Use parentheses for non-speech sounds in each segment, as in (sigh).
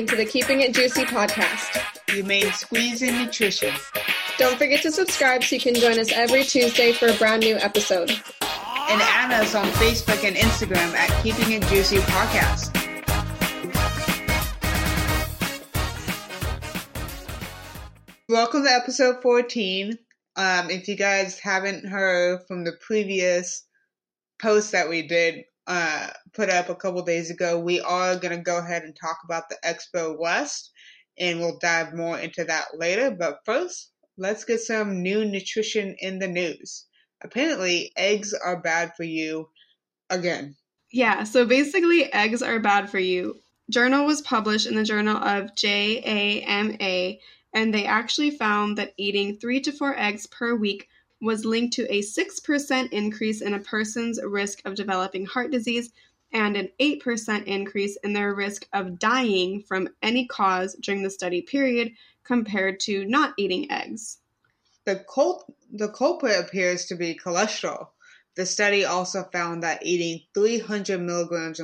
listening to the Keeping It Juicy podcast. You made squeeze in nutrition. Don't forget to subscribe so you can join us every Tuesday for a brand new episode. And add us on Facebook and Instagram at Keeping It Juicy Podcast. Welcome to episode 14. Um, if you guys haven't heard from the previous post that we did uh, put up a couple days ago, we are going to go ahead and talk about the Expo West, and we'll dive more into that later. But first, let's get some new nutrition in the news. Apparently, eggs are bad for you again. Yeah, so basically, eggs are bad for you. Journal was published in the Journal of JAMA and they actually found that eating three to four eggs per week was linked to a 6% increase in a person's risk of developing heart disease and an 8% increase in their risk of dying from any cause during the study period compared to not eating eggs. The, cult- the culprit appears to be cholesterol. The study also found that eating 300 milligrams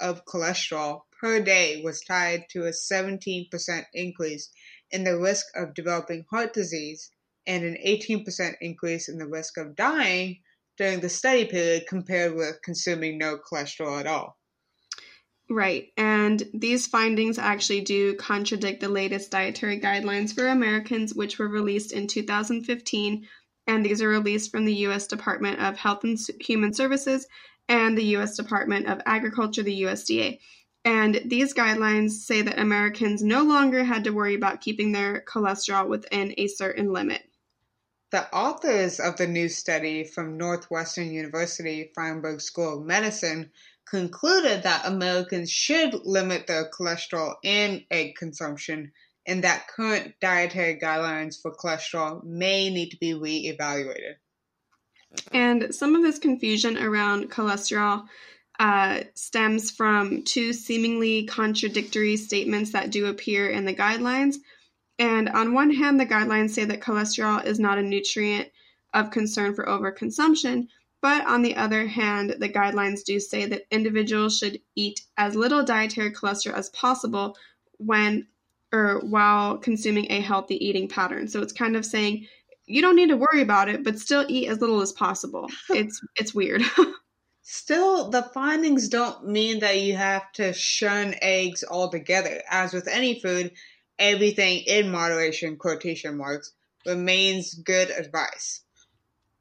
of cholesterol per day was tied to a 17% increase in the risk of developing heart disease and an 18% increase in the risk of dying during the study period compared with consuming no cholesterol at all. Right. And these findings actually do contradict the latest dietary guidelines for Americans, which were released in 2015. And these are released from the U.S. Department of Health and Human Services and the U.S. Department of Agriculture, the USDA. And these guidelines say that Americans no longer had to worry about keeping their cholesterol within a certain limit. The authors of the new study from Northwestern University Feinberg School of Medicine concluded that Americans should limit their cholesterol and egg consumption and that current dietary guidelines for cholesterol may need to be re-evaluated. And some of this confusion around cholesterol uh, stems from two seemingly contradictory statements that do appear in the guidelines. And on one hand, the guidelines say that cholesterol is not a nutrient of concern for overconsumption. But on the other hand, the guidelines do say that individuals should eat as little dietary cholesterol as possible when or while consuming a healthy eating pattern. So it's kind of saying you don't need to worry about it, but still eat as little as possible. (laughs) It's it's weird. (laughs) Still, the findings don't mean that you have to shun eggs altogether. As with any food, everything in moderation, quotation marks, remains good advice.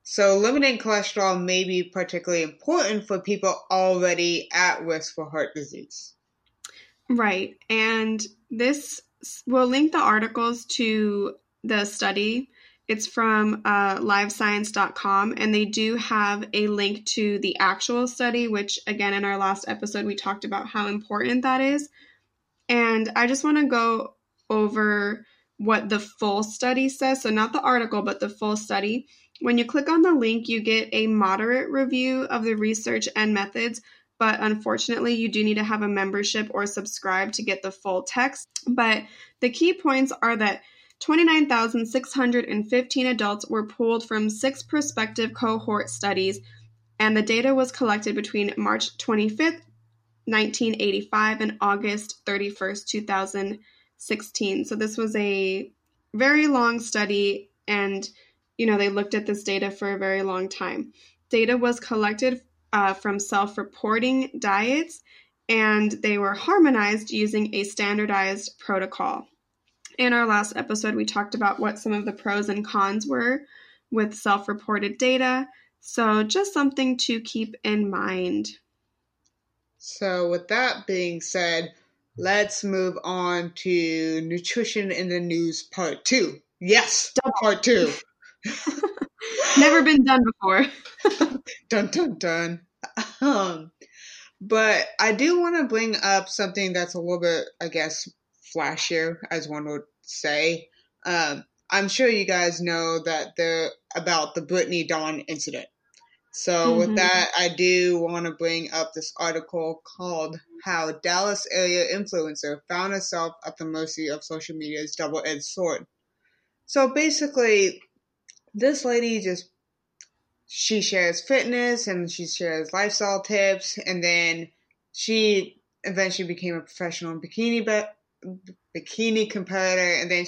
So, limiting cholesterol may be particularly important for people already at risk for heart disease. Right. And this will link the articles to the study it's from uh, livescience.com, and they do have a link to the actual study, which, again, in our last episode, we talked about how important that is. And I just want to go over what the full study says. So, not the article, but the full study. When you click on the link, you get a moderate review of the research and methods, but unfortunately, you do need to have a membership or subscribe to get the full text. But the key points are that 29,615 adults were pooled from six prospective cohort studies, and the data was collected between March 25th, 1985 and August 31st, 2016. So this was a very long study, and you know they looked at this data for a very long time. Data was collected uh, from self-reporting diets, and they were harmonized using a standardized protocol. In our last episode, we talked about what some of the pros and cons were with self reported data. So, just something to keep in mind. So, with that being said, let's move on to nutrition in the news part two. Yes, Double. part two. (laughs) (laughs) Never been done before. (laughs) dun dun dun. Um, but I do want to bring up something that's a little bit, I guess, flashier, as one would say. Um, I'm sure you guys know that the about the Brittany Dawn incident. So mm-hmm. with that, I do want to bring up this article called "How Dallas Area Influencer Found Herself at the Mercy of Social Media's Double-Edged Sword." So basically, this lady just she shares fitness and she shares lifestyle tips, and then she eventually became a professional bikini bikini competitor, and then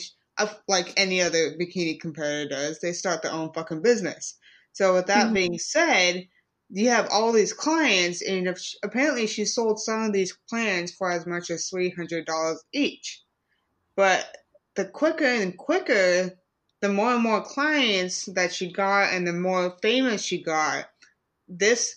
like any other bikini competitor does, they start their own fucking business. So with that mm-hmm. being said, you have all these clients, and if, apparently she sold some of these plans for as much as three hundred dollars each. But the quicker and quicker, the more and more clients that she got, and the more famous she got, this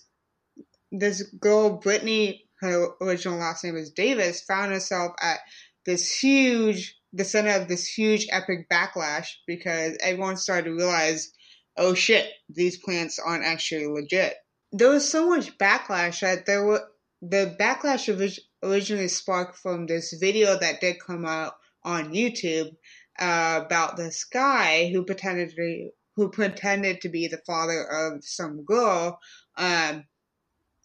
this girl Brittany, her original last name is Davis, found herself at this huge, the center of this huge epic backlash because everyone started to realize, oh shit, these plants aren't actually legit there was so much backlash that there were the backlash originally sparked from this video that did come out on YouTube uh, about this guy who pretended to who pretended to be the father of some girl. Um,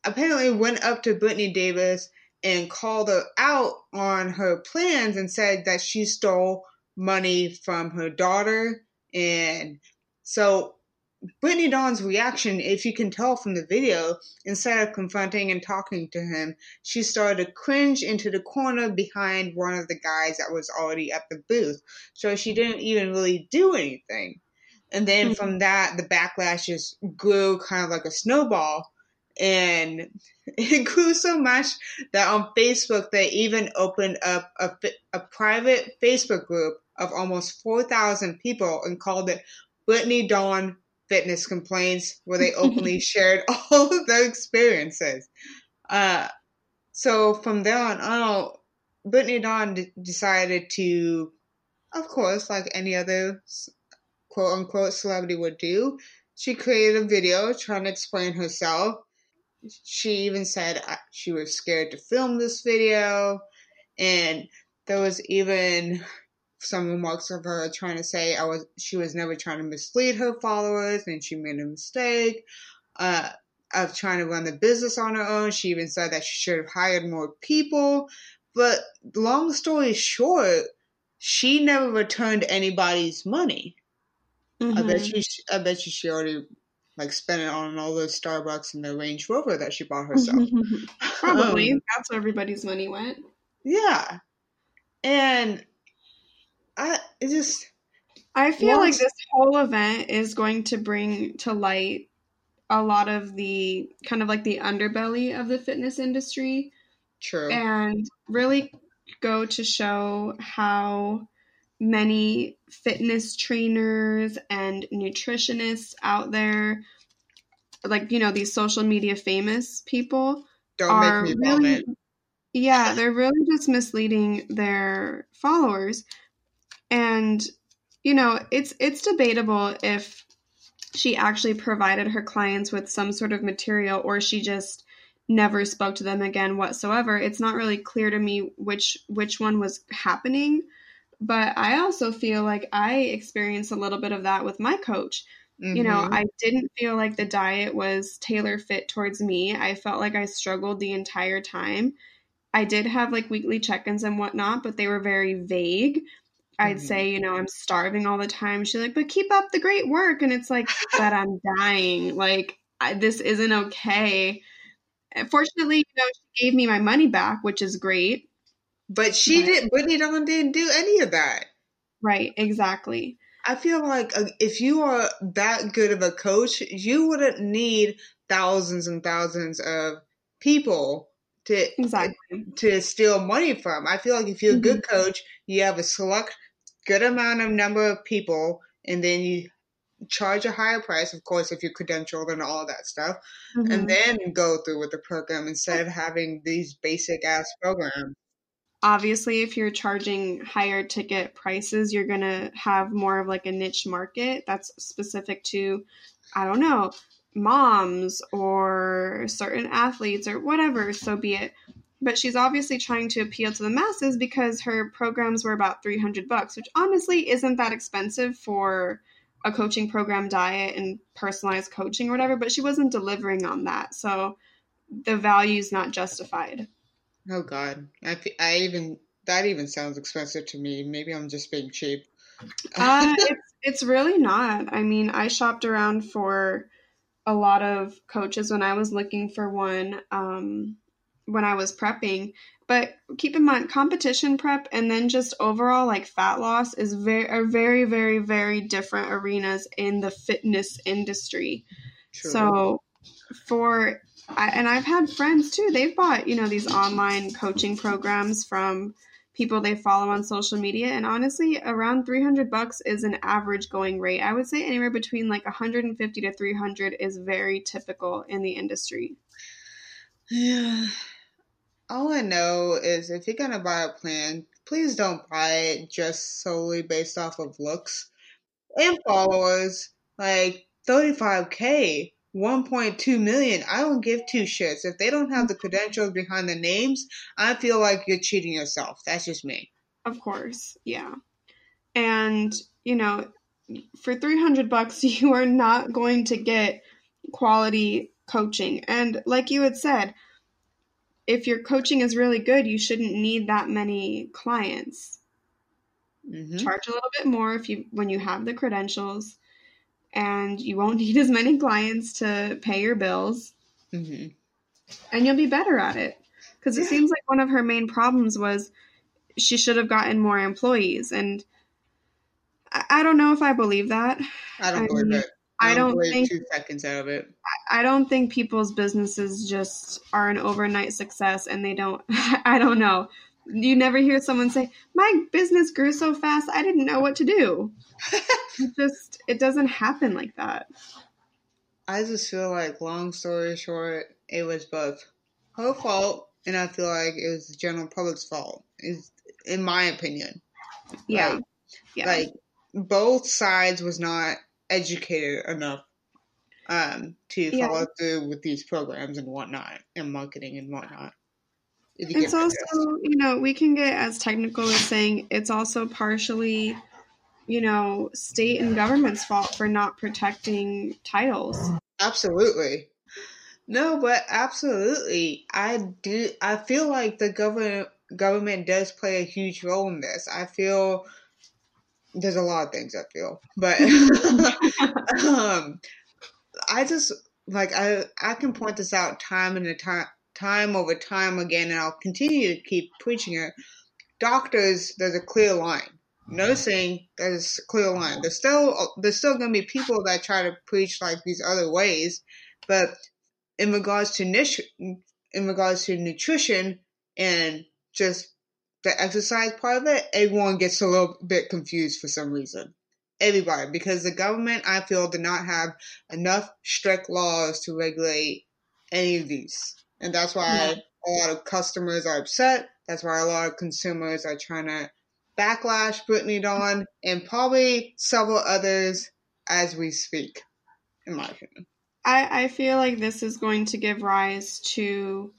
apparently went up to Brittany Davis and called her out on her plans and said that she stole money from her daughter and so Brittany Dawn's reaction, if you can tell from the video, instead of confronting and talking to him, she started to cringe into the corner behind one of the guys that was already at the booth. So she didn't even really do anything. And then mm-hmm. from that, the backlash just grew kind of like a snowball. And (laughs) it grew so much that on Facebook, they even opened up a, a private Facebook group of almost 4,000 people and called it Brittany Dawn fitness complaints where they (laughs) openly shared (laughs) all of their experiences. Uh, so from there on out, Brittany Dawn d- decided to, of course, like any other quote unquote celebrity would do, she created a video trying to explain herself. She even said uh, she was scared to film this video, and there was even some remarks of her trying to say I was she was never trying to mislead her followers and she made a mistake. Uh, of trying to run the business on her own. She even said that she should have hired more people. But long story short, she never returned anybody's money. Mm-hmm. I bet mm-hmm. you. I bet you she already like spent it on all those Starbucks and the Range Rover that she bought herself. (laughs) Probably um, that's where everybody's money went. Yeah, and I it just I feel like this whole event is going to bring to light a lot of the kind of like the underbelly of the fitness industry. True. And really go to show how many fitness trainers and nutritionists out there like you know these social media famous people Don't are really yeah they're really just misleading their followers and you know, it's it's debatable if she actually provided her clients with some sort of material or she just never spoke to them again whatsoever. It's not really clear to me which which one was happening, but I also feel like I experienced a little bit of that with my coach. Mm-hmm. You know, mm-hmm. I didn't feel like the diet was tailor fit towards me. I felt like I struggled the entire time. I did have like weekly check ins and whatnot, but they were very vague. I'd mm-hmm. say, you know, I'm starving all the time. She's like, but keep up the great work. And it's like, (laughs) but I'm dying. Like, I, this isn't okay. Fortunately, you know, she gave me my money back, which is great. But she but, didn't, Brittany Dawn didn't do any of that. Right, exactly. I feel like uh, if you are that good of a coach, you wouldn't need thousands and thousands of people to exactly to steal money from. I feel like if you're a good mm-hmm. coach, you have a select good amount of number of people, and then you charge a higher price, of course, if you're credentialed and all that stuff, mm-hmm. and then go through with the program instead of having these basic ass programs. Obviously, if you're charging higher ticket prices, you're going to have more of like a niche market that's specific to, I don't know, moms or certain athletes or whatever, so be it. But she's obviously trying to appeal to the masses because her programs were about 300 bucks which honestly isn't that expensive for a coaching program diet and personalized coaching or whatever but she wasn't delivering on that. So the value is not justified. Oh god. I, I even that even sounds expensive to me. Maybe i'm just being cheap. Uh, (laughs) it's, it's really not. I mean i shopped around for a lot of coaches when i was looking for one um, when I was prepping, but keep in mind, competition prep and then just overall like fat loss is very are very very very different arenas in the fitness industry. True. So for I, and I've had friends too. They've bought you know these online coaching programs from people they follow on social media. And honestly around 300 bucks is an average going rate. I would say anywhere between like 150 to 300 is very typical in the industry. Yeah (sighs) all I know is if you're gonna buy a plan, please don't buy it just solely based off of looks and followers. Like 35k, 1.2 million. I don't give two shits. If they don't have the credentials behind the names, I feel like you're cheating yourself. That's just me. Of course, yeah. And, you know, for 300 bucks, (laughs) you are not going to get quality coaching. And like you had said, if your coaching is really good, you shouldn't need that many clients. Mm-hmm. Charge a little bit more if you when you have the credentials, and you won't (laughs) need as many clients to pay your bills, mm-hmm. and you'll be better at it. Because it seems like one of her main problems was she should have gotten more employees, and I, I don't know if I believe that. I don't I believe mean, it. I don't think two seconds out of it. I don't think people's businesses just are an overnight success, and they don't. (laughs) I don't know. You never hear someone say, "My business grew so fast, I didn't know what to do." (laughs) it just it doesn't happen like that. I just feel like, long story short, it was both her fault, and I feel like it was the general public's fault. Is in my opinion. Yeah. Like, yeah. Like both sides was not educated enough um, to yeah. follow through with these programs and whatnot, and marketing and whatnot. It's also, you know, we can get as technical as saying it's also partially, you know, state and government's fault for not protecting titles. Absolutely. No, but absolutely. I do I feel like the government government does play a huge role in this. I feel there's a lot of things I feel, but (laughs) (laughs) um, I just like I I can point this out time and time time over time again, and I'll continue to keep preaching it. Doctors, there's a clear line. Mm-hmm. Nursing, there's a clear line. There's still there's still gonna be people that try to preach like these other ways, but in regards to niche, in regards to nutrition and just the exercise part of it, everyone gets a little bit confused for some reason. Everybody, because the government, I feel, did not have enough strict laws to regulate any of these. And that's why yeah. a lot of customers are upset. That's why a lot of consumers are trying to backlash Brittany Dawn and probably several others as we speak, in my opinion. I, I feel like this is going to give rise to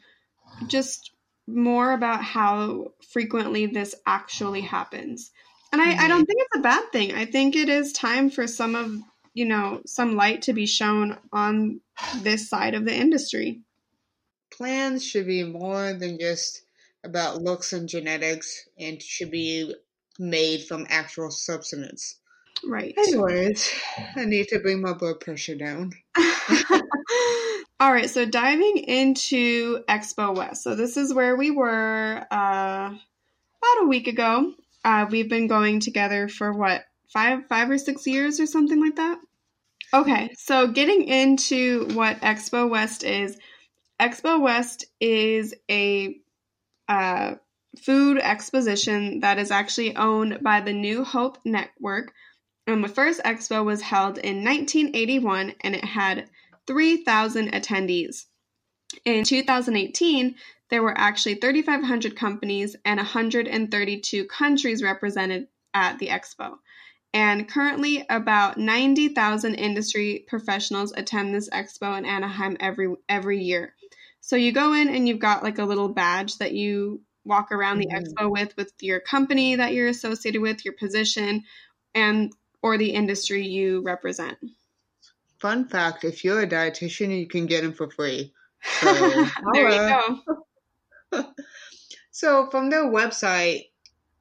just more about how frequently this actually happens. And I, mm-hmm. I don't think it's a bad thing. I think it is time for some of, you know, some light to be shown on this side of the industry. Plans should be more than just about looks and genetics and should be made from actual substance. Right. Anyways, I need to bring my blood pressure down. (laughs) All right, so diving into Expo West. So this is where we were uh, about a week ago. Uh, we've been going together for what five, five or six years or something like that. Okay, so getting into what Expo West is. Expo West is a uh, food exposition that is actually owned by the New Hope Network. And the first expo was held in 1981 and it had 3,000 attendees. In 2018, there were actually 3,500 companies and 132 countries represented at the expo. And currently, about 90,000 industry professionals attend this expo in Anaheim every every year. So you go in and you've got like a little badge that you walk around the mm-hmm. expo with with your company that you're associated with, your position, and or the industry you represent fun fact if you're a dietitian, you can get them for free. (laughs) So, there you go. (laughs) so, from their website,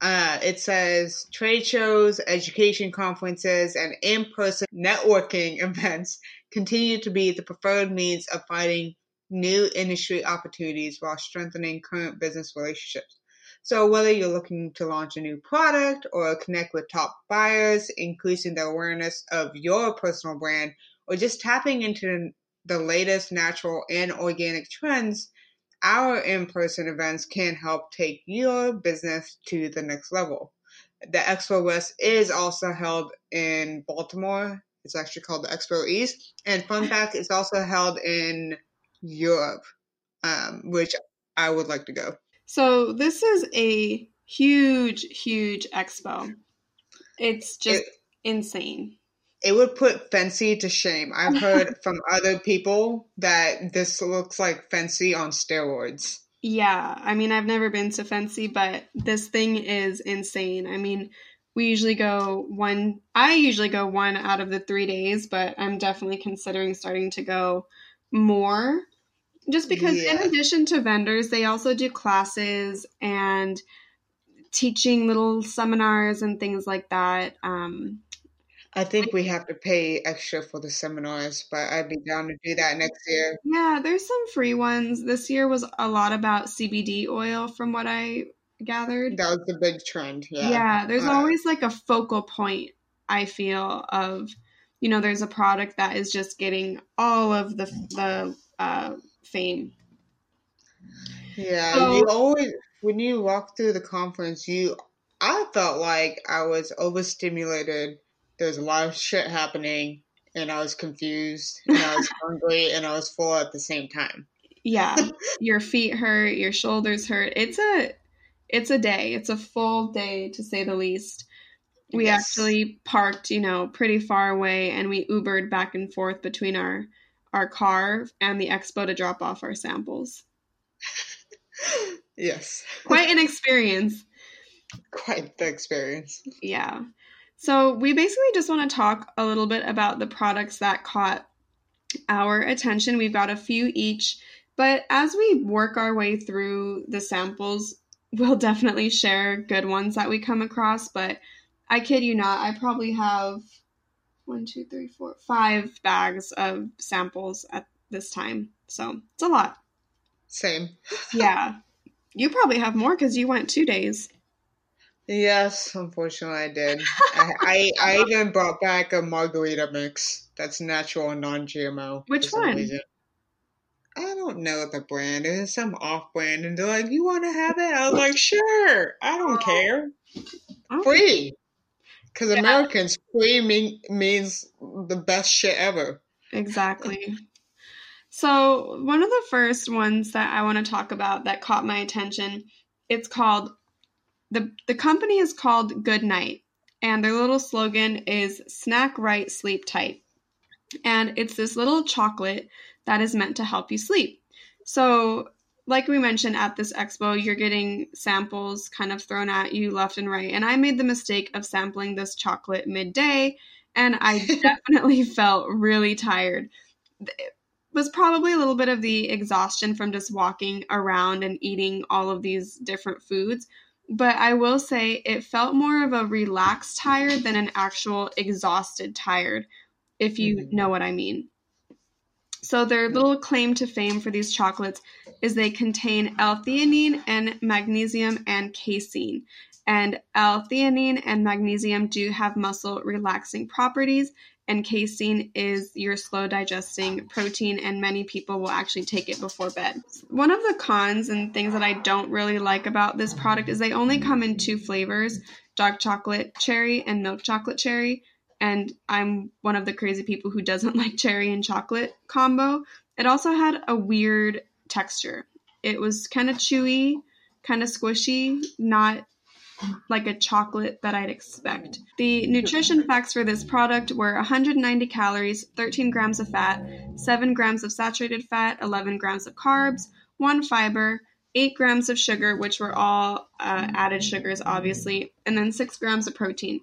uh, it says trade shows, education conferences, and in person networking (laughs) events continue to be the preferred means of fighting new industry opportunities while strengthening current business relationships. So whether you're looking to launch a new product or connect with top buyers, increasing the awareness of your personal brand, or just tapping into the latest natural and organic trends, our in-person events can help take your business to the next level. The Expo West is also held in Baltimore. It's actually called the Expo East. And fun (laughs) fact, it's also held in Europe, um, which I would like to go. So this is a huge, huge expo. It's just it, insane. It would put Fancy to shame. I've heard (laughs) from other people that this looks like Fancy on steroids. Yeah, I mean, I've never been to Fancy, but this thing is insane. I mean, we usually go one, I usually go one out of the three days, but I'm definitely considering starting to go more just because, yeah. in addition to vendors, they also do classes and teaching little seminars and things like that. Um, I think we have to pay extra for the seminars, but I'd be down to do that next year. Yeah, there's some free ones. This year was a lot about CBD oil, from what I gathered. That was the big trend. Yeah. Yeah, there's uh, always like a focal point, I feel, of, you know, there's a product that is just getting all of the, the, uh, fame. Yeah, so, you always when you walk through the conference, you I felt like I was overstimulated. There's a lot of shit happening, and I was confused, and I was (laughs) hungry, and I was full at the same time. Yeah, (laughs) your feet hurt, your shoulders hurt. It's a it's a day. It's a full day to say the least. We yes. actually parked, you know, pretty far away, and we Ubered back and forth between our our car and the expo to drop off our samples. (laughs) yes. Quite an experience. Quite the experience. Yeah. So, we basically just want to talk a little bit about the products that caught our attention. We've got a few each, but as we work our way through the samples, (laughs) we'll definitely share good ones that we come across. But I kid you not, I probably have one, two, three, four, five bags of samples at this time. So it's a lot. Same. (laughs) yeah. You probably have more because you went two days. Yes, unfortunately, I did. I, I, I (laughs) even brought back a margarita mix that's natural and non-GMO. Which one? Reason. I don't know the brand. It was some off-brand, and they're like, "You want to have it?" I was like, "Sure, I don't oh. care." Okay. Free. Because yeah. Americans, free mean, means the best shit ever. Exactly. So, one of the first ones that I want to talk about that caught my attention, it's called the the company is called Good Night, and their little slogan is snack right, sleep tight. And it's this little chocolate that is meant to help you sleep. So, like we mentioned at this expo, you're getting samples kind of thrown at you left and right. And I made the mistake of sampling this chocolate midday, and I (laughs) definitely felt really tired. It was probably a little bit of the exhaustion from just walking around and eating all of these different foods. But I will say it felt more of a relaxed tired than an actual exhausted tired, if you mm-hmm. know what I mean. So their little claim to fame for these chocolates is they contain L-theanine and magnesium and casein. And L-theanine and magnesium do have muscle relaxing properties, and casein is your slow digesting protein, and many people will actually take it before bed. One of the cons and things that I don't really like about this product is they only come in two flavors dark chocolate cherry and milk chocolate cherry and I'm one of the crazy people who doesn't (laughs) like cherry and chocolate combo. It also had a weird texture. It was kind of chewy, kind of squishy, not like a chocolate that I'd expect. The nutrition facts for this product were 190 calories, 13 grams of fat, 7 grams of saturated fat, 11 grams of carbs, 1 fiber, 8 grams of sugar, which were all uh, added sugars, obviously, and then 6 grams of protein.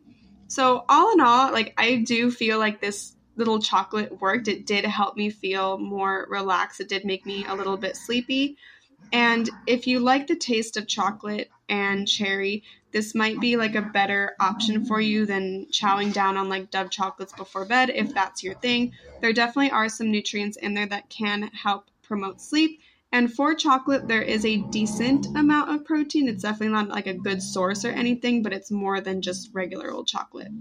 So, all in all, like I do feel like this little chocolate worked. It did help me feel more relaxed. It did make me a little bit sleepy. And if you like the taste of chocolate and cherry, this might be like a better option for you than chowing down on like Dove chocolates before bed if that's your thing. There definitely are some nutrients in there that can help promote sleep. And for chocolate, there is a decent amount of protein. It's definitely not like a good source or anything, but it's more than just regular old chocolate.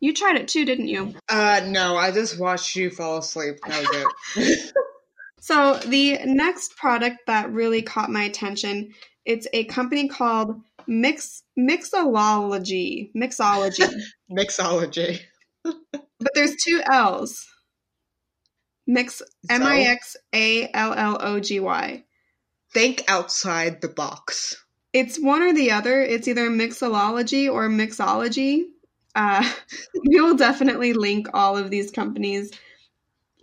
You tried it too, didn't you? Uh, no, I just watched you fall asleep. That was it. (laughs) (laughs) so the next product that really caught my attention, it's a company called Mix Mixology. Mixology. (laughs) Mixology. but there's two L's. Mix M I X A L L O G Y. Think outside the box. It's one or the other. It's either mixology or mixology. Uh, (laughs) we will definitely link all of these companies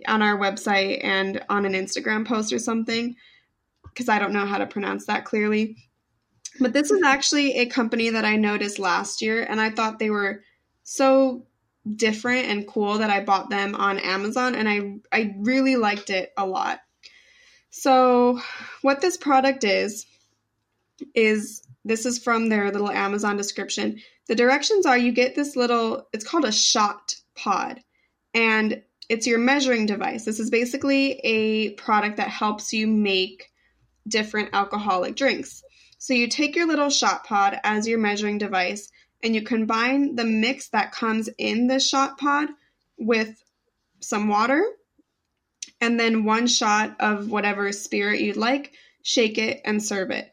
on our website and on an Instagram post or something because I don't know how to pronounce that clearly. But this is actually a company that I noticed last year, and I thought they were so different and cool that I bought them on Amazon, and I I really liked it a lot. So, what this product is is this is from their little Amazon description. The directions are you get this little, it's called a shot pod, and it's your measuring device. This is basically a product that helps you make different alcoholic drinks. So you take your little shot pod as your measuring device and you combine the mix that comes in the shot pod with some water and then one shot of whatever spirit you'd like, shake it and serve it.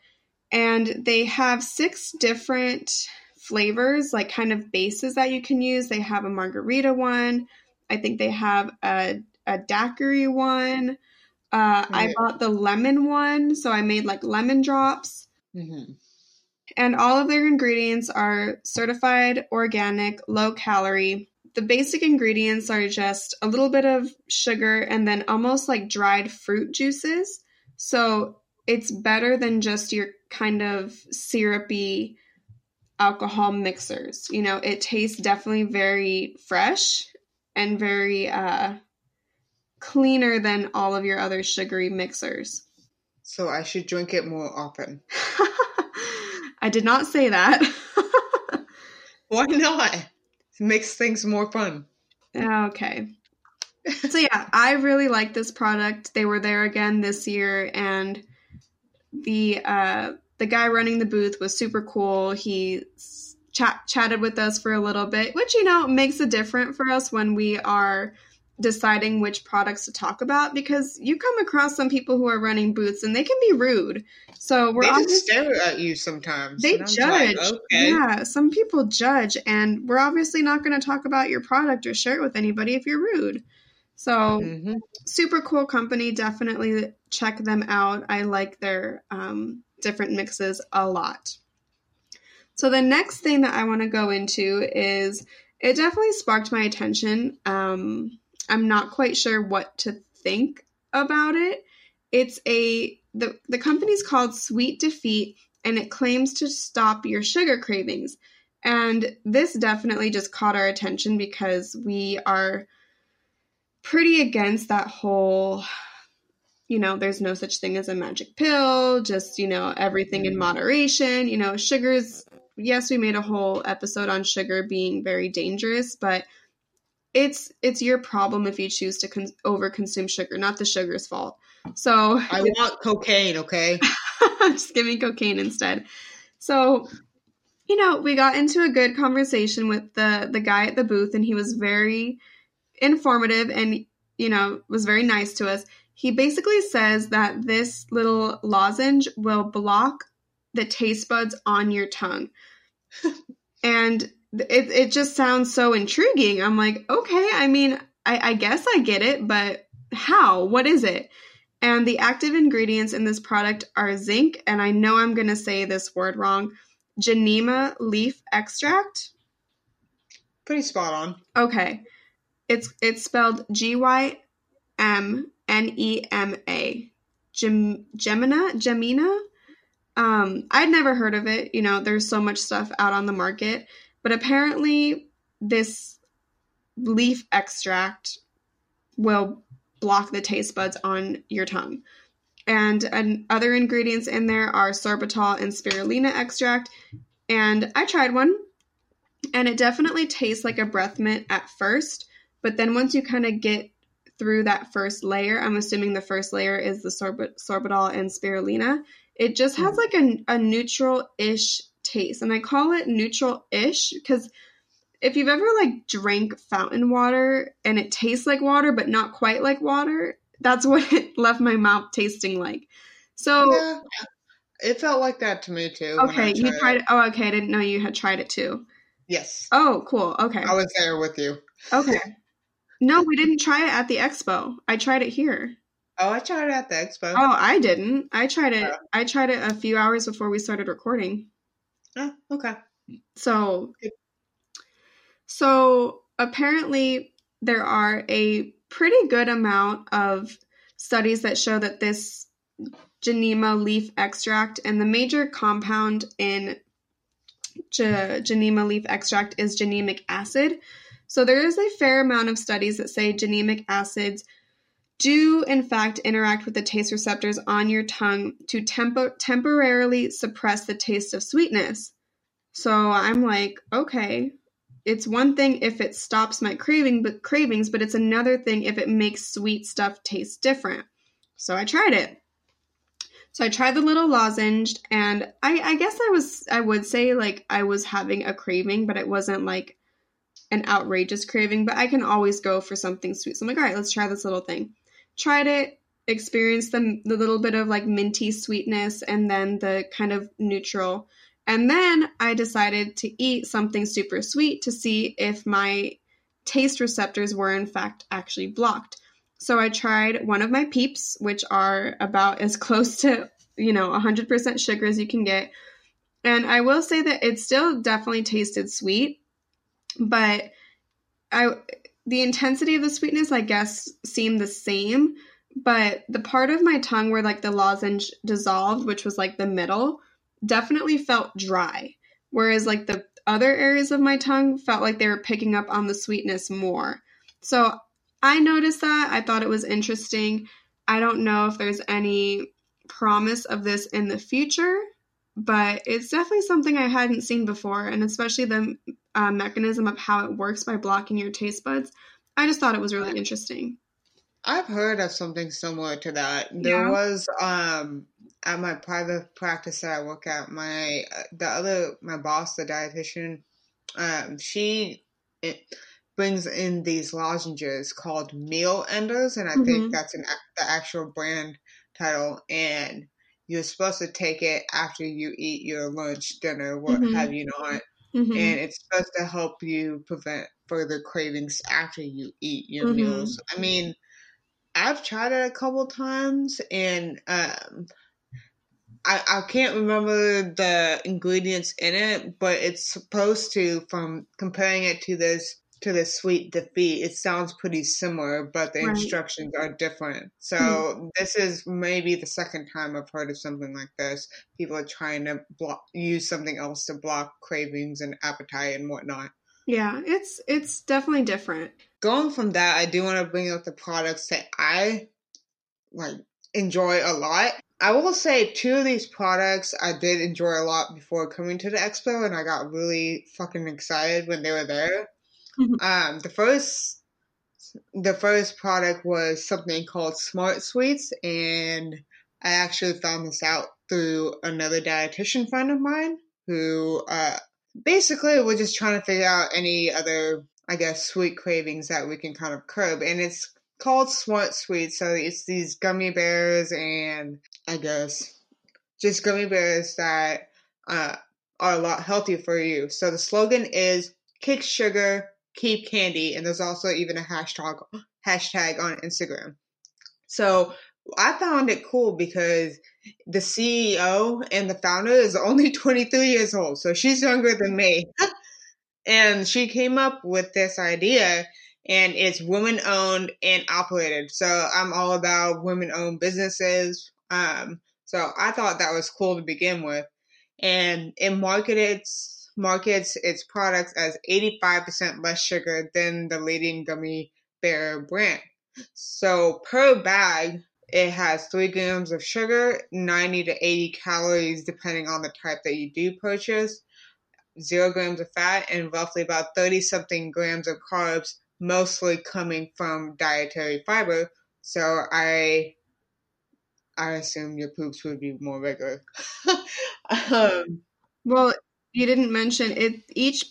And they have six different flavors, like kind of bases that you can use. They have a margarita one. I think they have a, a daiquiri one. Uh, I bought the lemon one, so I made like lemon drops. Mm-hmm. And all of their ingredients are certified organic, low calorie. The basic ingredients are just a little bit of sugar and then almost like dried fruit juices. So it's better than just your kind of syrupy alcohol mixers. You know, it tastes definitely very fresh and very uh, cleaner than all of your other sugary mixers. So I should drink it more often. (laughs) I did not say that. (laughs) Why not? It makes things more fun. Okay. so yeah, I really like this product. They were there again this year and the uh the guy running the booth was super cool. He chat chatted with us for a little bit, which you know makes a difference for us when we are deciding which products to talk about because you come across some people who are running booths and they can be rude. So we're they just stare at you sometimes. They judge. Like, okay. Yeah, some people judge, and we're obviously not going to talk about your product or share it with anybody if you're rude. So mm-hmm. super cool company. Definitely check them out. I like their um, different mixes a lot. So the next thing that I want to go into is it definitely sparked my attention. Um, I'm not quite sure what to think about it. It's a the the company's called Sweet Defeat and it claims to stop your sugar cravings. And this definitely just caught our attention because we are pretty against that whole you know, there's no such thing as a magic pill, just, you know, everything in mm. moderation. You know, sugars, yes, we made a whole episode on sugar being very dangerous, but it's it's your problem if you choose to con- over consume sugar, not the sugar's fault. So I (laughs) want cocaine, okay? (laughs) just give me cocaine instead. So, you know, we got into a good conversation with the the guy at the booth, and he was very informative and you know was very nice to us. He basically says that this little lozenge will block the taste buds on your tongue. (laughs) and it it just sounds so intriguing. I'm like, okay, I mean, I, I guess I get it, but how? What is it? And the active ingredients in this product are zinc, and I know I'm going to say this word wrong Gymnema leaf extract. Pretty spot on. Okay. It's it's spelled G Y M N E M A. Gemina? Gemina? Um, I'd never heard of it. You know, there's so much stuff out on the market. But apparently, this leaf extract will block the taste buds on your tongue. And, and other ingredients in there are sorbitol and spirulina extract. And I tried one, and it definitely tastes like a breath mint at first. But then once you kind of get through that first layer. I'm assuming the first layer is the sorbit- sorbitol and spirulina. It just has hmm. like a, a neutral ish taste. And I call it neutral ish because if you've ever like drank fountain water and it tastes like water but not quite like water, that's (laughs) what it left my mouth tasting like. So Yeah, it felt like that to me too. okay, you tried it. Oh, okay. I didn't know you had tried it too. Yes, Oh, cool. Okay. I was there with you. Okay. (laughs) No, we didn't try it at the expo. I tried it here. Oh, I tried it at the expo. Oh, I didn't. I tried it. Oh. I tried it a few hours before we started recording. Oh, okay. So, so apparently there are a pretty good amount of studies that show that this Gymnema leaf extract and the major compound in Ge- Gymnema leaf extract is gymnemic acid. So there is a fair amount of studies that say gymnemic acids do in fact interact with the taste receptors on your tongue to tempo- temporarily suppress the taste of sweetness. So I'm like, okay, it's one thing if it stops my craving but cravings, but it's another thing if it makes sweet stuff taste different. So I tried it. So I tried the little lozenge and I, I guess I was I would say like I was having a craving, but it wasn't like an outrageous craving, but I can always go for something sweet. So I'm like, all right, let's try this little thing. Tried it, experienced the, the little bit of like minty sweetness and then the kind of neutral. And then I decided to eat something super sweet to see if my taste receptors were in fact actually blocked. So I tried one of my peeps, which are about as (laughs) close to, you know, 100% sugar as you can get. And I will say that it still definitely tasted sweet, but I the intensity of the sweetness I guess seemed the same, but the part of my tongue where like the lozenge dissolved, which was like the middle, definitely felt dry. Whereas like the other areas of my tongue felt like they were picking up on the sweetness more. So I noticed that. I thought it was interesting. I don't know if there's any promise of this in the future, but it's definitely something I hadn't seen before, and especially the uh, mechanism of how it works by blocking your taste buds. I just thought it was really interesting. I've heard of something similar to that. There Yeah. was um at my private practice that I work at, my uh, the other my boss, the dietitian, um, she it brings in these lozenges called meal enders, and I Mhm. think that's an the actual brand title. And you're supposed to take it after you eat your lunch, dinner, what Mhm. have you not, Mhm. and it's supposed to help you prevent further cravings after you eat your Mhm. meals. I mean, I've tried it a couple times, and um, I I can't remember the ingredients in it, but it's supposed to. From comparing it to this to the sweet defeat, it sounds pretty similar, but the Right. instructions are different. So hmm. this is maybe the second time I've heard of something like this. People are trying to block use something else to block cravings and appetite and whatnot. Yeah, it's it's definitely different. going from that, I do want to bring up the products that I like enjoy a lot. I will say two of these products I did enjoy a lot before coming to the expo, and I got really fucking excited when they were there. Mhm. um, the first, the first product was something called Smart Sweets, and I actually found this out through another dietitian friend of mine who, uh, basically we're just trying to figure out any other I guess, sweet cravings that we can kind of curb. And it's called Smart Sweets. So it's these gummy bears and I guess just gummy bears that uh, are a lot healthier for you. So the slogan is kick sugar, keep candy. And there's also even a hashtag, hashtag on Instagram. So I found it cool because the CEO and the founder is only (laughs) 23 years old. So she's younger than me. (laughs) and she came up with this idea and it's women owned and operated so i'm all about women owned businesses um, so i thought that was cool to begin with and it marketed markets its products as 85% less sugar than the leading gummy bear brand so per bag it has 3 grams of sugar 90 to 80 calories depending on the type that you do purchase zero grams of fat and roughly about 30 something grams of carbs mostly coming from dietary fiber. So I I assume your poops would be more regular. (laughs) um, well, you didn't mention it. Each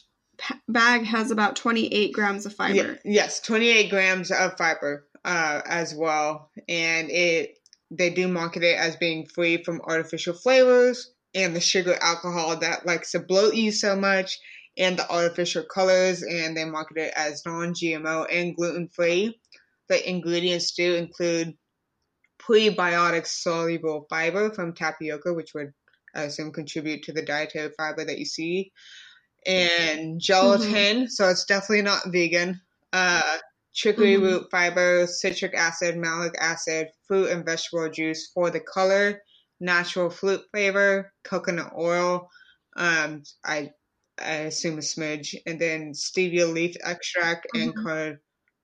bag has about 28 grams of fiber. Yeah, yes, 28 grams of fiber uh, as well, and it they do market it as being free from artificial flavors and the sugar alcohol that likes to bloat you so much and the artificial colors and they market it as non-gmo and gluten-free the ingredients do include prebiotic soluble fiber from tapioca which would i assume contribute to the dietary fiber that you see and gelatin mm-hmm. so it's definitely not vegan uh chicory mm-hmm. root fiber, citric acid, malic acid, fruit and vegetable juice for the color, natural fruit flavor, coconut oil, um, I I assume a smidge, and then stevia leaf extract mm-hmm. and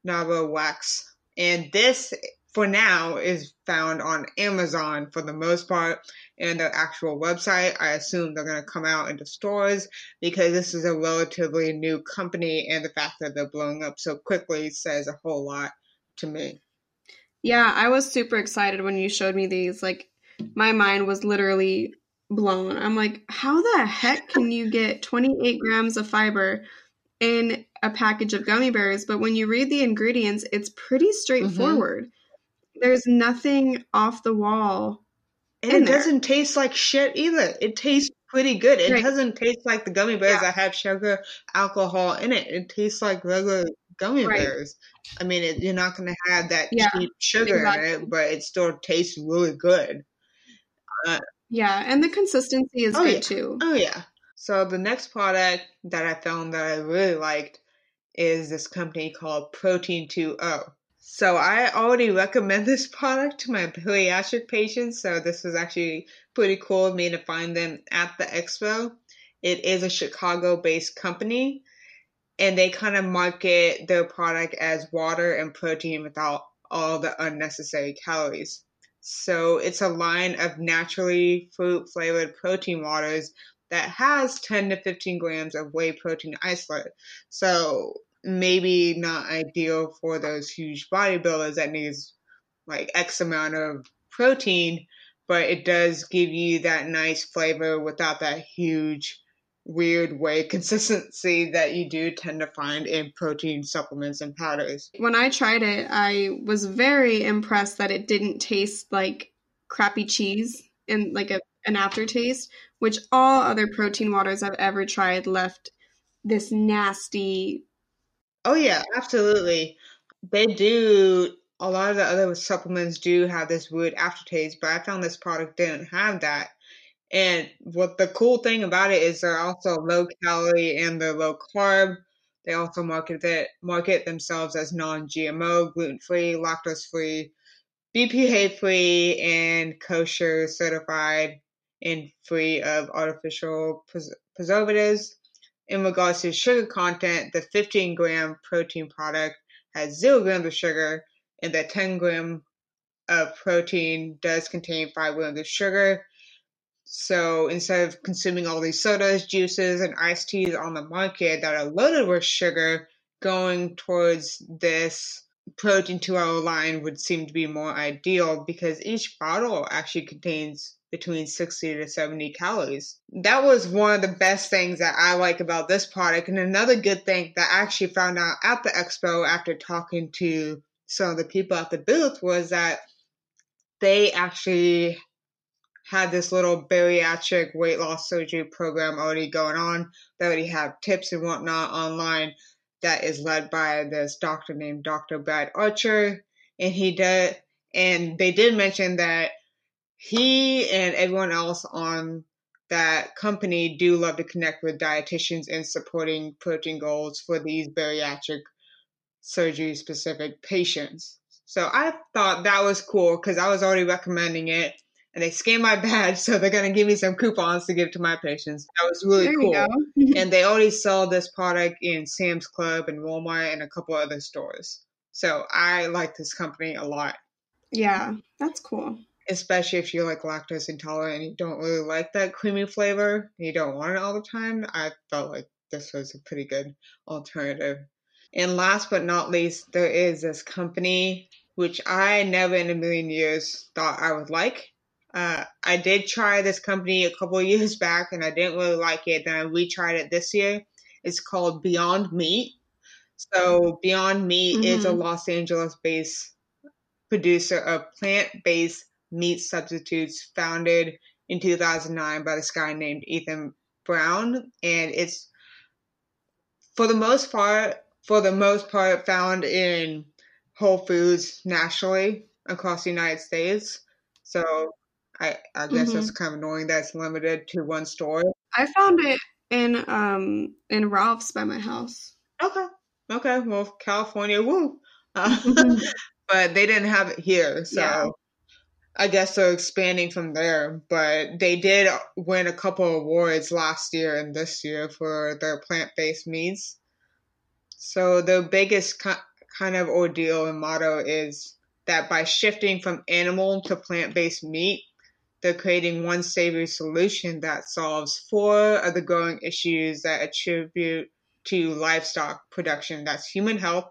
carnauba wax. And this for now is found on Amazon for the most part and the actual website. I assume they're going to come out into stores because this is a relatively new company and the fact that they're blowing up so quickly says a whole lot to me. Yeah, I was super excited when you showed me these. Like, my mind was literally blown. I'm like, how the heck can you get 28 grams of fiber in a package of gummy bears? But when you read the ingredients, it's pretty mm-hmm. straightforward. Mm-hmm there's nothing off the wall. And it there. doesn't taste like shit either. It tastes pretty good. It right. doesn't taste like the gummy bears yeah. that have sugar, alcohol in it. It tastes like regular gummy right. bears. I mean, it, you're not going to have that yeah, cheap sugar exactly. in it, but it still tastes really good. Uh, yeah, and the consistency is oh, good yeah. too. Oh yeah. So the next product that I found that I really liked is this company called Protein 2O. So I already recommend (laughs) this product to my pediatric patients. So this was actually pretty cool of me to find them at the expo. It is a Chicago based company and they kind of market their product as water and protein without all the unnecessary calories. So it's a line of naturally fruit flavored protein waters that has 10 to 15 grams of whey protein isolate. So maybe not ideal for those huge bodybuilders that needs like X amount of protein, but it does give you that nice flavor without that huge weird whey (laughs) consistency that you do tend to find in protein supplements and powders. When I tried it, I was very impressed that it didn't taste like crappy cheese and like a, an aftertaste, which all other protein waters I've ever tried left this nasty Oh yeah, absolutely. They do. A lot of the other supplements do have this wood aftertaste, but I found this product didn't have that. And what the cool thing about it is they're also low calorie and they're low carb. They also market it market themselves as non-GMO, gluten-free, lactose-free, BPA-free, and kosher certified, and free of artificial pres- preservatives in regards to sugar content, the 15 gram protein product has zero grams of sugar, and the 10 gram of protein does contain five grams of sugar. So instead of consuming all these sodas, juices, and iced teas on the market that are loaded with sugar, going towards this protein 2O line would seem to be more ideal because each bottle actually contains between 60 to 70 calories. That was one of the best things that I like about this product. And another good thing that I actually found out at the expo after talking to some of the people at the booth was that they actually had this little bariatric weight loss surgery program already going on. They already have tips and whatnot online that is led by this doctor named Dr. Brad Archer. And he did, and they did mention that he and everyone else on that company do love to connect with dietitians in supporting protein goals for these bariatric surgery specific patients. So I thought that was cool because I was already recommending it and they scanned my (laughs) badge, so they're going to give me some coupons to give to my patients. That was really there cool. (laughs) and they already sell this product in Sam's Club and Walmart and a couple other stores. So I like this company a lot. Yeah, that's cool especially if you're like lactose intolerant and you don't really like that creamy flavor and you don't want it all the time, I felt like this was a pretty good alternative. And last but not least, there is this company which I never in a million years thought I would like. Uh, I did try this company a couple (laughs) years back and I didn't really like it. Then I retried it this year. It's called Beyond Meat. So Beyond Meat mm-hmm. is a mm-hmm. Los Angeles based producer of plant based meat substitutes founded in 2009 by this guy named Ethan Brown. And it's for the most part, for the most part, found in Whole Foods nationally across the United States. So I I guess mm-hmm. that's kind of annoying that it's limited to one store. I found it in um in Ralph's by my house. Okay. Okay. Well, California, woo. Uh, (laughs) mm-hmm. but they didn't have it here, so yeah. I guess they're expanding from there. But they did win a couple of awards last year and this year for their plant-based meats. So the biggest kind of ordeal and motto is that by shifting from animal to plant-based meat, they're creating one savory solution that solves four of the growing issues that attribute to livestock production. That's human health,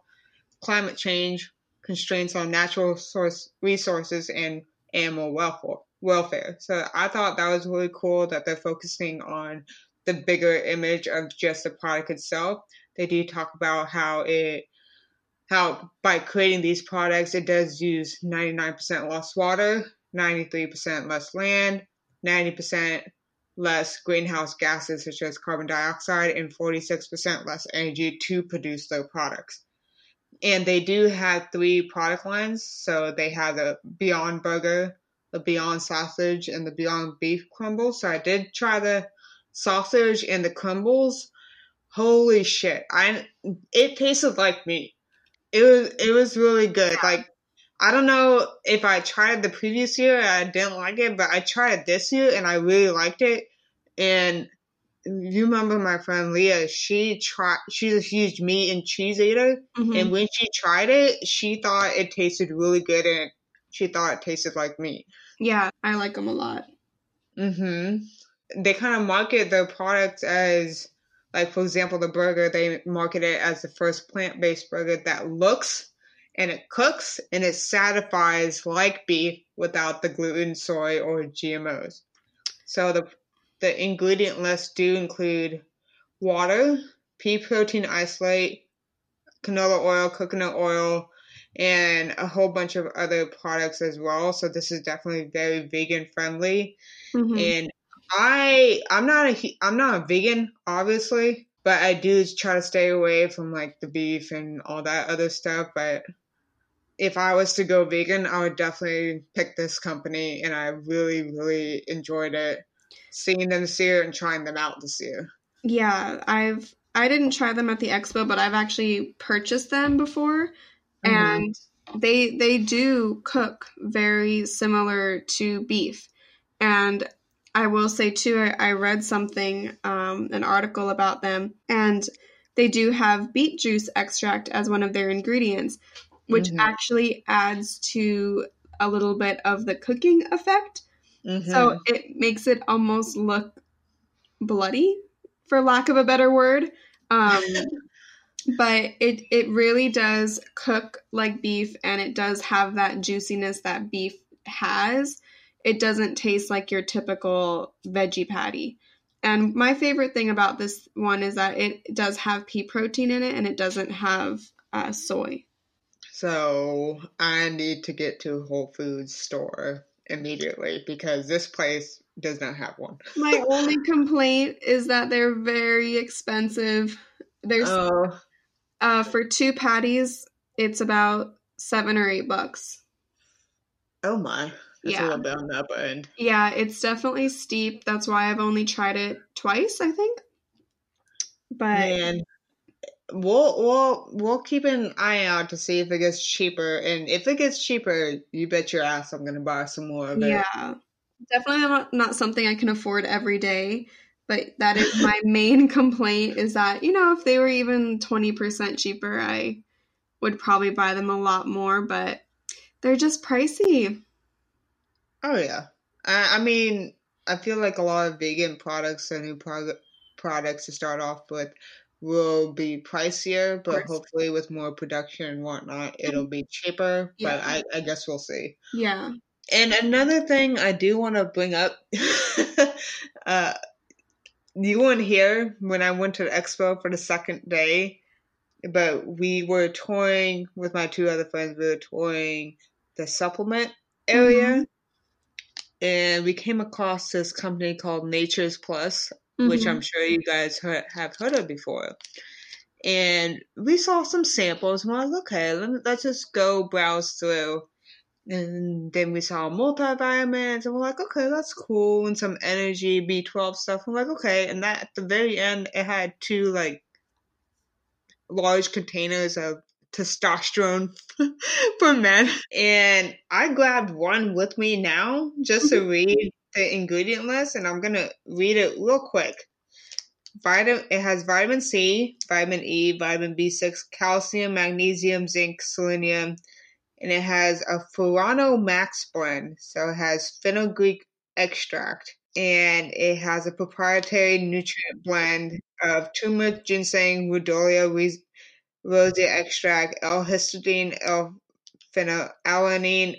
climate change, constraints on natural source resources, and animal welfare. Welfare. So I thought that was really cool that they're focusing on the bigger image of just the product itself. They do talk about how it how by creating these products it does use 99% less water, 93% less land, 90% less greenhouse gases such as carbon dioxide, and 46% less energy to produce their products. And they do have three product lines. So they have the Beyond Burger, the Beyond Sausage, and the Beyond Beef Crumbles. So I did try the sausage and the crumbles. Holy shit. I it tasted like meat. It was it was really good. Like I don't know if I tried the previous year I didn't like it, but I tried it this year and I really liked it. And you remember my friend Leah? She tried. She's a huge meat and cheese eater, mm-hmm. and when she tried it, she thought it tasted really good, and she thought it tasted like meat. Yeah, I like them a lot. Mm-hmm. They kind of market their products as, like, for example, the burger. They market it as the first plant-based burger that looks and it cooks and it satisfies like beef without the gluten, soy, or GMOs. So the the ingredient list do include water, pea protein isolate, canola oil, coconut oil, and a whole bunch of other products as well. So this is definitely very vegan friendly. Mm-hmm. And I I'm not a I'm not a vegan obviously, but I do try to stay away from like the beef and all that other stuff, but if I was to go vegan, I would definitely pick this company, and I really, really enjoyed it. Seeing them this year and trying them out this year. Yeah, I've I didn't try them at the expo, but I've actually purchased them before, mm-hmm. and they they do cook very similar to beef, and I will say too, I, I read something, um, an article about them, and they do have beet juice extract as one of their ingredients which mm-hmm. actually adds to a little bit of the cooking effect. Mm-hmm. So it makes it almost look bloody, for lack of a better word. Um, (laughs) but it it really does cook like beef, and it does have that juiciness that beef has. It doesn't taste like your typical veggie patty. And my favorite thing about this one is that it does have pea protein in it, and it doesn't have uh, soy. So I need to get to Whole Foods store immediately because this place does not have one. (laughs) My only complaint is that they're very expensive. There's oh. uh, for two patties, it's about seven or eight bucks. Oh my. That's yeah. a little bit on the upper end. Yeah, it's definitely steep. That's why I've only tried it twice, I think. But Man, we'll we'll we'll keep an eye out to see if it gets cheaper, and if it gets cheaper, you bet your ass I'm gonna buy some more of it. Yeah, definitely not, not something I can afford every day. But that is my (laughs) main complaint is that you know if they were even twenty percent cheaper, I would probably buy them a lot more. But they're just pricey. Oh yeah, I, I mean I feel like a lot of vegan products are new product products to start off with will be pricier, but hopefully with more production and whatnot, it'll be cheaper. Yeah. But I, I guess we'll see. Yeah. And another thing I do want to bring up, (laughs) uh, you weren't here when I went to the expo for the second day, but we were touring with my two other friends. We were touring the supplement area, and we came across this company called Nature's Plus, which Mhm. I'm sure you guys heard, have heard of before. And we saw some samples, and we're like, okay, let me, let's just go browse through. And then we saw multivitamins, and we're like, okay, that's cool, and some energy B12 stuff. I'm like, okay, and that at the very end, it had two like large containers of testosterone (laughs) for men, and I grabbed one with me now just to read the ingredient list, and I'm gonna read it real quick. Vitamin, it has vitamin C, vitamin E, vitamin B6, calcium, magnesium, zinc, selenium, and it has a Furano Max blend. So it has fenugreek extract, and it has a proprietary nutrient blend of turmeric, ginseng, rhodiola, rosea extract, L-histidine, L-phenylalanine,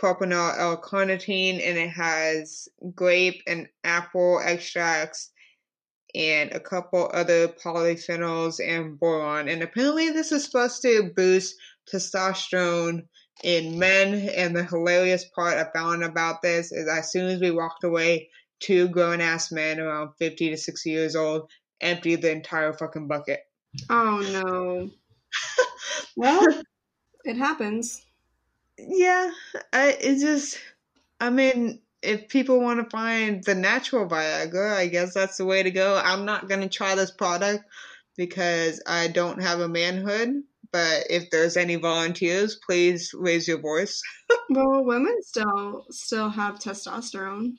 propanol, L-carnitine, and it has grape and apple extracts and a couple other polyphenols and boron. And apparently, this is supposed to boost testosterone in men. And the hilarious part I found about this is as soon as we walked away, two grown ass men around 50 to 60 years old emptied the entire fucking bucket. Oh no. (laughs) well, it happens. Yeah, I it just I mean, if people want to find the natural Viagra, I guess that's the way to go. I'm not gonna try this product because I don't have a manhood. But if there's any volunteers, please raise your voice. (laughs) Well, women still still have testosterone.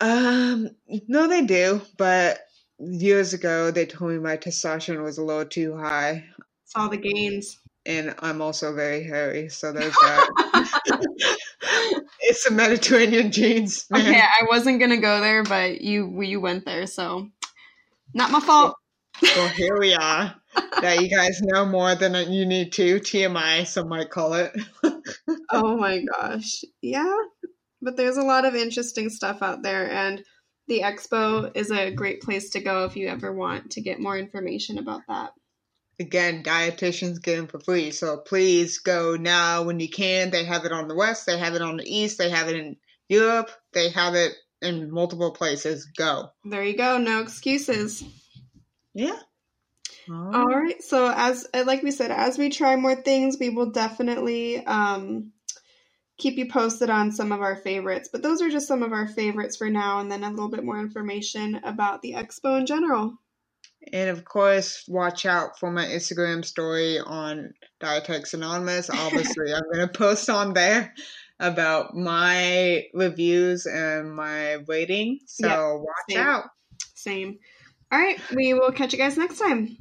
Um, no, they do. But years ago, they told me my testosterone was a little too high, Saw the gains. And I'm also very hairy, so there's that. (laughs) it's the Mediterranean genes, man. Okay, I wasn't gonna go there, but you you went there, so not my fault. Well, here we are. That you guys know more than you need to. TMI, some might call it. (laughs) Oh my gosh. Yeah. But there's a lot of interesting stuff out there and the expo is a great place to go if you ever want to get more information about that. Again, dietitians get them for free, so please go now when you can. They have it on the west, they have it on the east, they have it in Europe, they have it in multiple places. Go. There you go, no excuses. Yeah. All right. So as like we said, as we try more things, we will definitely um, keep you posted on some of our favorites. But those are just some of our favorites for now, and then a little bit more information about the expo in general. And of course, watch out for my Instagram story on Dietetics Anonymous. Obviously, I'm going to post on there about my reviews and my rating. So Yeah, watch same. out. Same. All right. We will catch you guys next time.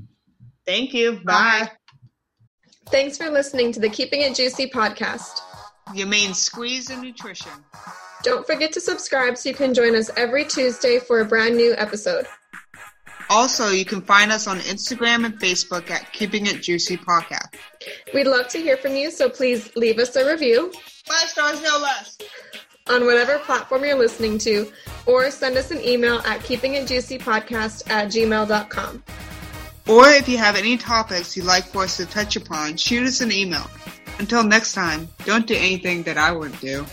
Thank you. Bye. Bye. Thanks for listening to the Keeping It Juicy podcast. You mean squeeze and nutrition. Don't forget to subscribe so you can join us every Tuesday for a brand new episode. Also, you can find us on Instagram and Facebook at Keeping It Juicy Podcast. We'd love to hear from you, so please leave us a review Five stars, no less. on whatever platform you're listening to, or send us an email at keepingitjuicypodcast at gmail.com. Or if you have any topics you'd like for us to touch upon, shoot us an email. Until next time, don't do anything that I wouldn't do.